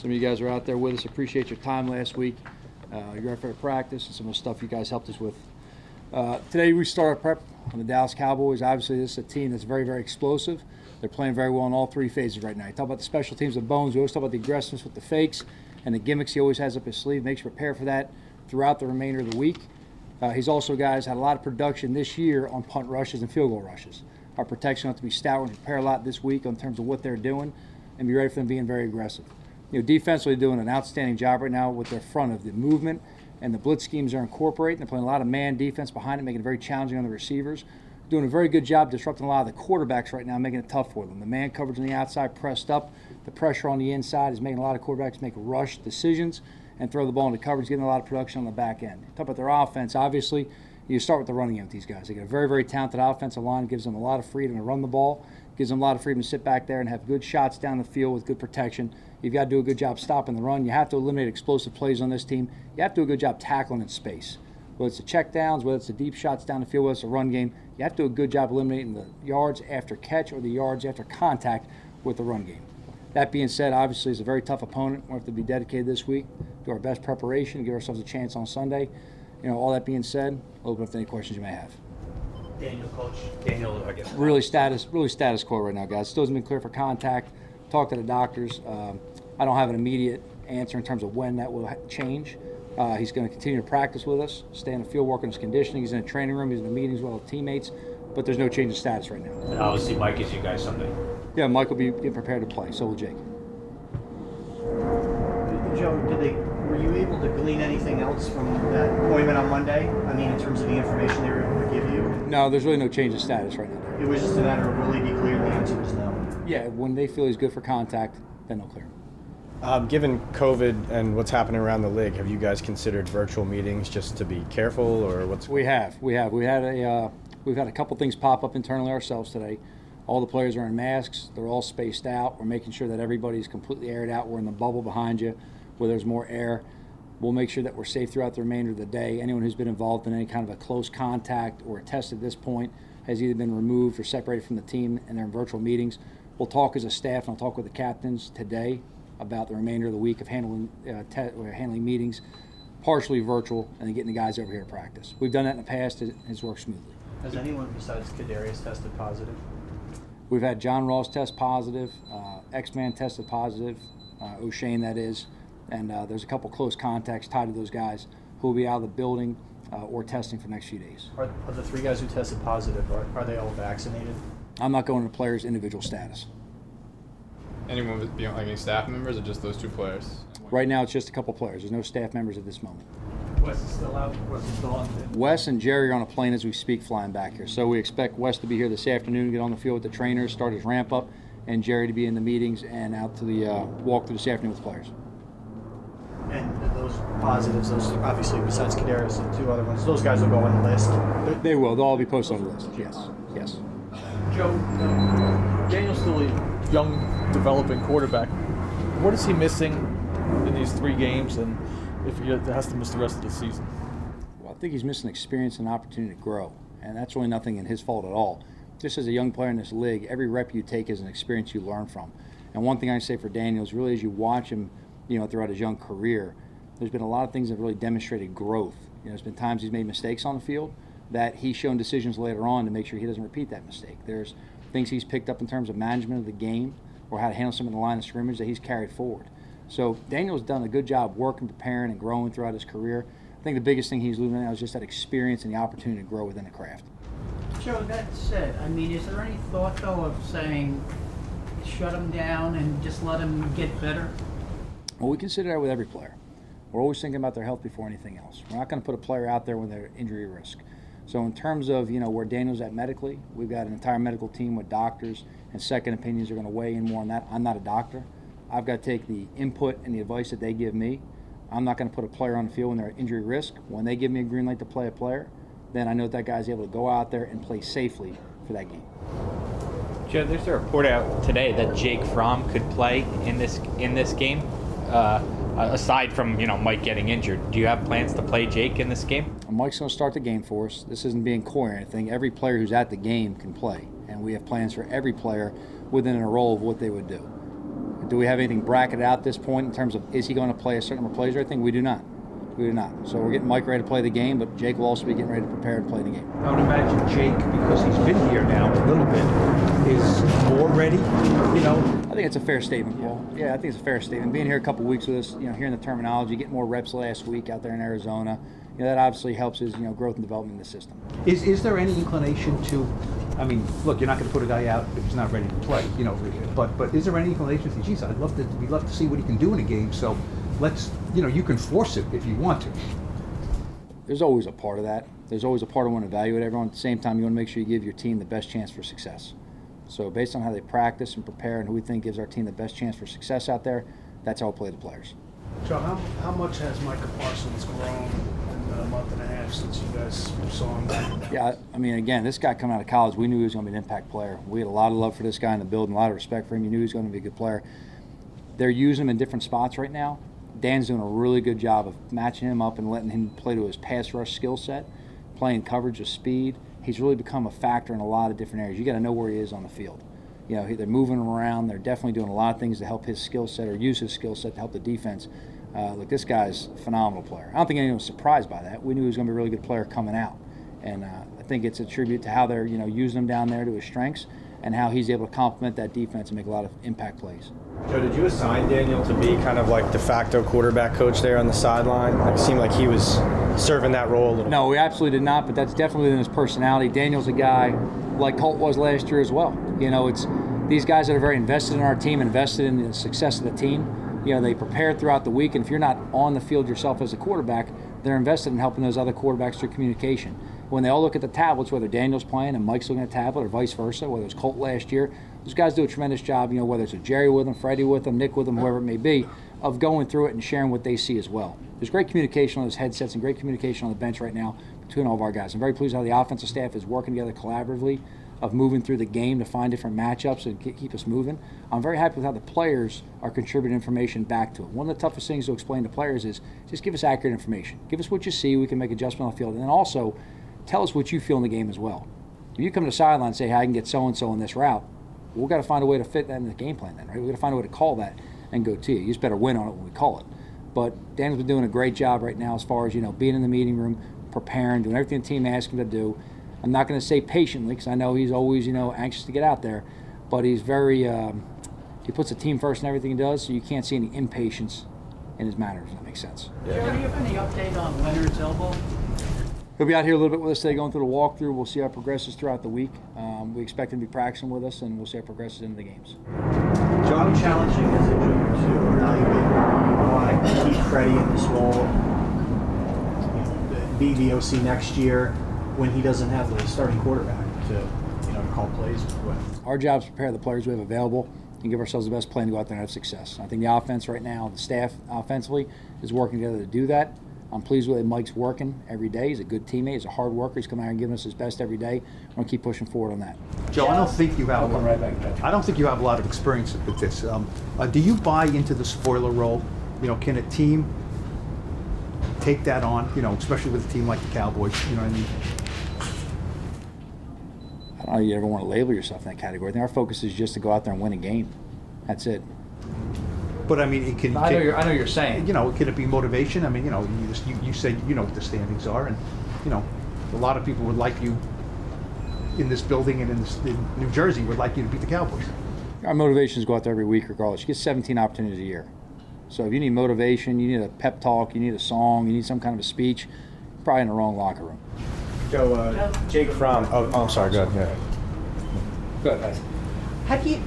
Some of you guys are out there with us. Appreciate your time last week, uh, your effort at practice, and some of the stuff you guys helped us with. Uh, today we start our prep on the Dallas Cowboys. Obviously, this is a team that's very, very explosive. They're playing very well in all three phases right now. You talk about the special teams of Bones. We always talk about the aggressiveness with the fakes and the gimmicks he always has up his sleeve. Makes you prepare for that throughout the remainder of the week. Uh, he's also, guys, had a lot of production this year on punt rushes and field goal rushes. Our protection has to be stout. To prepare a lot this week in terms of what they're doing and be ready for them being very aggressive. You know, defensively doing an outstanding job right now with their front of the movement and the blitz schemes they're incorporating. They're playing a lot of man defense behind it, making it very challenging on the receivers. Doing a very good job disrupting a lot of the quarterbacks right now, making it tough for them. The man coverage on the outside pressed up. The pressure on the inside is making a lot of quarterbacks make rush decisions and throw the ball into coverage, getting a lot of production on the back end. Talk about their offense, obviously, you start with the running game with these guys. They got a very, very talented offensive line, gives them a lot of freedom to run the ball, gives them a lot of freedom to sit back there and have good shots down the field with good protection. You've got to do a good job stopping the run. You have to eliminate explosive plays on this team. You have to do a good job tackling in space. Whether it's the check downs, whether it's the deep shots down the field, whether it's a run game, you have to do a good job eliminating the yards after catch or the yards after contact with the run game. That being said, obviously, it's a very tough opponent. We have to be dedicated this week, do our best preparation, give ourselves a chance on Sunday. You know, all that being said, open up to any questions you may have. Daniel, coach. Daniel, I guess. Really status, really status quo right now, guys. Still hasn't been clear for contact. Talk to the doctors. Um, I don't have an immediate answer in terms of when that will change. Uh, he's going to continue to practice with us, stay in the field, work on his conditioning. He's in a training room. He's in the meetings with all the teammates, but there's no change in status right now. And obviously, Mike is you guys something. Yeah, Mike will be getting prepared to play. So will Jake. Joe, did they were you able to glean anything else from that appointment on Monday? I mean, in terms of the information they were able to give you, No, there's really no change of status right now. it was just a matter of will he be clear? The answer was no. Yeah, when they feel he's good for contact, then they'll clear him. Um, given COVID and what's happening around the league, have you guys considered virtual meetings just to be careful, or what's? We have, we have, we had a, uh, we've had a couple things pop up internally ourselves today. All the players are in masks. They're all spaced out. We're making sure that everybody's completely aired out. We're in the bubble behind you, where there's more air. We'll make sure that we're safe throughout the remainder of the day. Anyone who's been involved in any kind of a close contact or a test at this point has either been removed or separated from the team, and they're in virtual meetings. We'll talk as a staff, and I'll talk with the captains today about the remainder of the week of handling uh, te- or handling meetings, partially virtual, and then getting the guys over here to practice. We've done that in the past. It has worked smoothly. Has anyone besides Kadarius tested positive? We've had John Ross test positive, uh, X-Man tested positive, uh, Oshane that is, and uh, there's a couple close contacts tied to those guys who will be out of the building uh, or testing for the next few days. Are, are the three guys who tested positive are, are they all vaccinated? I'm not going to players' individual status. Anyone with beyond like any staff members or just those two players? Right now, it's just a couple players. There's no staff members at this moment. Wes is still out, Wes is still on. Wes and Jerry are on a plane as we speak, flying back here. So we expect Wes to be here this afternoon, get on the field with the trainers, start his ramp up, and Jerry to be in the meetings and out to the uh, walk through this afternoon with players. And those positives, those obviously besides Kadarius and two other ones, those guys will go on the list. They will. They'll all be posted on the list. Yes. Yes. Joe, uh, Daniel's still a young, developing quarterback. What is he missing in these three games, and if he has to miss the rest of the season? Well, I think he's missing experience and opportunity to grow, and that's really nothing in his fault at all. Just as a young player in this league, every rep you take is an experience you learn from. And one thing I say for Daniel is really as you watch him, you know, throughout his young career, there's been a lot of things that have really demonstrated growth. You know, there's been times he's made mistakes on the field that he's shown decisions later on to make sure he doesn't repeat that mistake. There's things he's picked up in terms of management of the game or how to handle some in the line of scrimmage that he's carried forward. So Daniel's done a good job working, preparing, and growing throughout his career. I think the biggest thing he's losing now is just that experience and the opportunity to grow within the craft. Joe, that said, I mean, is there any thought though of saying, shut him down and just let him get better? Well, we consider that with every player. We're always thinking about their health before anything else. We're not going to put a player out there when they're injury risk. So in terms of you know where Daniel's at medically, we've got an entire medical team with doctors and second opinions are going to weigh in more on that. I'm not a doctor. I've got to take the input and the advice that they give me. I'm not going to put a player on the field when they're at injury risk. When they give me a green light to play a player, then I know that, that guy's able to go out there and play safely for that game. Joe, there's a report out today that Jake Fromm could play in this in this game. Uh, Uh, aside from you know Mike getting injured, do you have plans to play Jake in this game? Mike's going to start the game for us. This isn't being coy or anything. Every player who's at the game can play, and we have plans for every player within a role of what they would do. do we have anything bracketed out at this point in terms of is he going to play a certain number of plays or anything? We do not. We do not. So we're getting Mike ready to play the game, but Jake will also be getting ready to prepare to play the game. I would imagine Jake, because he's been here now a little bit, is more ready, you know? I think it's a fair statement, Paul. Yeah, I think it's a fair statement. Being here a couple weeks with us, you know, hearing the terminology, getting more reps last week out there in Arizona, you know, that obviously helps his, you know, growth and development in the system. Is, is there any inclination to, I mean, look, you're not gonna put a guy out if he's not ready to play, you know, but, but is there any inclination to say, geez, I'd love to, we'd love to see what he can do in a game, so let's, you know, you can force it if you want to. There's always a part of that. There's always a part of want to evaluate everyone. At the same time, you want to make sure you give your team the best chance for success. So based on how they practice and prepare and who we think gives our team the best chance for success out there, that's how we'll play the players. Joe, how, how much has Micah Parsons grown in a month and a half since you guys saw him? Yeah, I mean, again, this guy coming out of college, we knew he was going to be an impact player. We had a lot of love for this guy in the building, a lot of respect for him. You knew he was going to be a good player. They're using him in different spots right now. Dan's doing a really good job of matching him up and letting him play to his pass rush skill set, playing coverage with speed. He's really become a factor in a lot of different areas. You got to know where he is on the field. You know, they're moving him around. They're definitely doing a lot of things to help his skill set or use his skill set to help the defense. Uh, look, this guy's a phenomenal player. I don't think anyone was surprised by that. We knew he was going to be a really good player coming out, and uh, I think it's a tribute to how they're you know using him down there to his strengths and how he's able to complement that defense and make a lot of impact plays. Joe, did you assign Daniel to be kind of like de facto quarterback coach there on the sideline? It seemed like he was serving that role a little. No, we absolutely did not. But that's definitely in his personality. Daniel's a guy like Colt was last year as well. You know, it's these guys that are very invested in our team, invested in the success of the team. You know, they prepare throughout the week, and if you're not on the field yourself as a quarterback, they're invested in helping those other quarterbacks through communication. When they all look at the tablets, whether Daniel's playing and Mike's looking at a tablet, or vice versa, whether it's Colt last year, those guys do a tremendous job. You know, whether it's a Jerry with them, Freddie with them, Nick with them, whoever it may be, of going through it and sharing what they see as well. There's great communication on those headsets and great communication on the bench right now between all of our guys. I'm very pleased how the offensive staff is working together collaboratively of moving through the game to find different matchups and keep us moving. I'm very happy with how the players are contributing information back to it. One of the toughest things to explain to players is just give us accurate information. Give us what you see. We can make adjustment on the field. And then also tell us what you feel in the game as well. If you come to the sideline and say, hey, I can get so and so in this route, we've got to find a way to fit that in the game plan then, right? We've got to find a way to call that and go to you. You just better win on it when we call it. But Dan's been doing a great job right now as far as, you know, being in the meeting room, preparing, doing everything the team asks him to do. I'm not going to say patiently because I know he's always, you know, anxious to get out there, but he's very, um, he puts the team first in everything he does, so you can't see any impatience in his manner, if that makes sense. Joe, do you have any update on Leonard's elbow? He'll be out here a little bit with us today going through the walkthrough. We'll see how it progresses throughout the week. Um, we expect him to be practicing with us, and we'll see how it progresses into the games. How challenging as a junior, too. evaluate you want to keep Freddie in this role, be the OC next year when he doesn't have the starting quarterback to, you know, to call plays with? Our job is to prepare the players we have available and give ourselves the best plan to go out there and have success. I think the offense right now, the staff offensively, is working together to do that. I'm pleased with it. Mike's working every day. He's a good teammate. He's a hard worker. He's coming out and giving us his best every day. We're going to keep pushing forward on that. Joe, I don't think you have. I'll right back. I don't think you have a lot of experience with this. Um, uh, do you buy into the spoiler role? You know, can a team take that on? You know, especially with a team like the Cowboys. You know what I mean? I don't know if you ever want to label yourself in that category. I think our focus is just to go out there and win a game. That's it. But I mean, it can. I know you're, I know you're saying. You know, can it be motivation? I mean, you know, you, just, you, you said you know what the standings are, and you know, a lot of people would like you in this building and in, this, in New Jersey would like you to beat the Cowboys. Our motivations go out there every week regardless. You get 17 opportunities a year. So if you need motivation, you need a pep talk, you need a song, you need some kind of a speech, probably in the wrong locker room. Joe, uh, Jake Fromm. Oh, oh, I'm sorry. Go ahead. Yeah. Go ahead. Have you,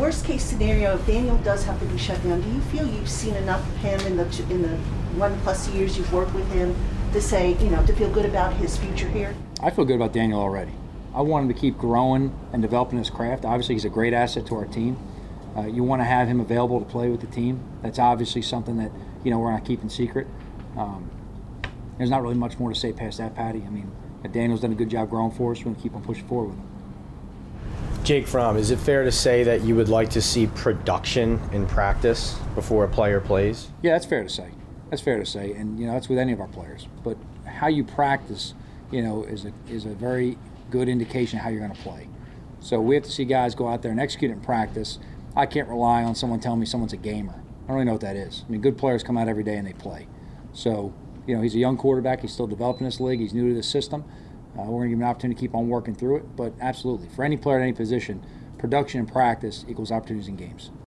worst case scenario, if Daniel does have to be shut down, do you feel you've seen enough of him in the, in the one plus years you've worked with him to say, you know, to feel good about his future here? I feel good about Daniel already. I want him to keep growing and developing his craft. Obviously, he's a great asset to our team. Uh, you want to have him available to play with the team. That's obviously something that you know we're not keeping secret. Um, there's not really much more to say past that, Patty. I mean, Daniel's done a good job growing for us. We're going to keep on pushing forward with him. Jake Fromm, is it fair to say that you would like to see production in practice before a player plays? Yeah, that's fair to say. That's fair to say, and you know that's with any of our players. But how you practice, you know, is a is a very good indication how you're going to play. So we have to see guys go out there and execute in practice, I can't rely on someone telling me someone's a gamer. I don't really know what that is. I mean, good players come out every day and they play. So, you know, he's a young quarterback. He's still developing this league. He's new to the system. Uh, we're going to give him an opportunity to keep on working through it. But absolutely, for any player at any position, production and practice equals opportunities in games.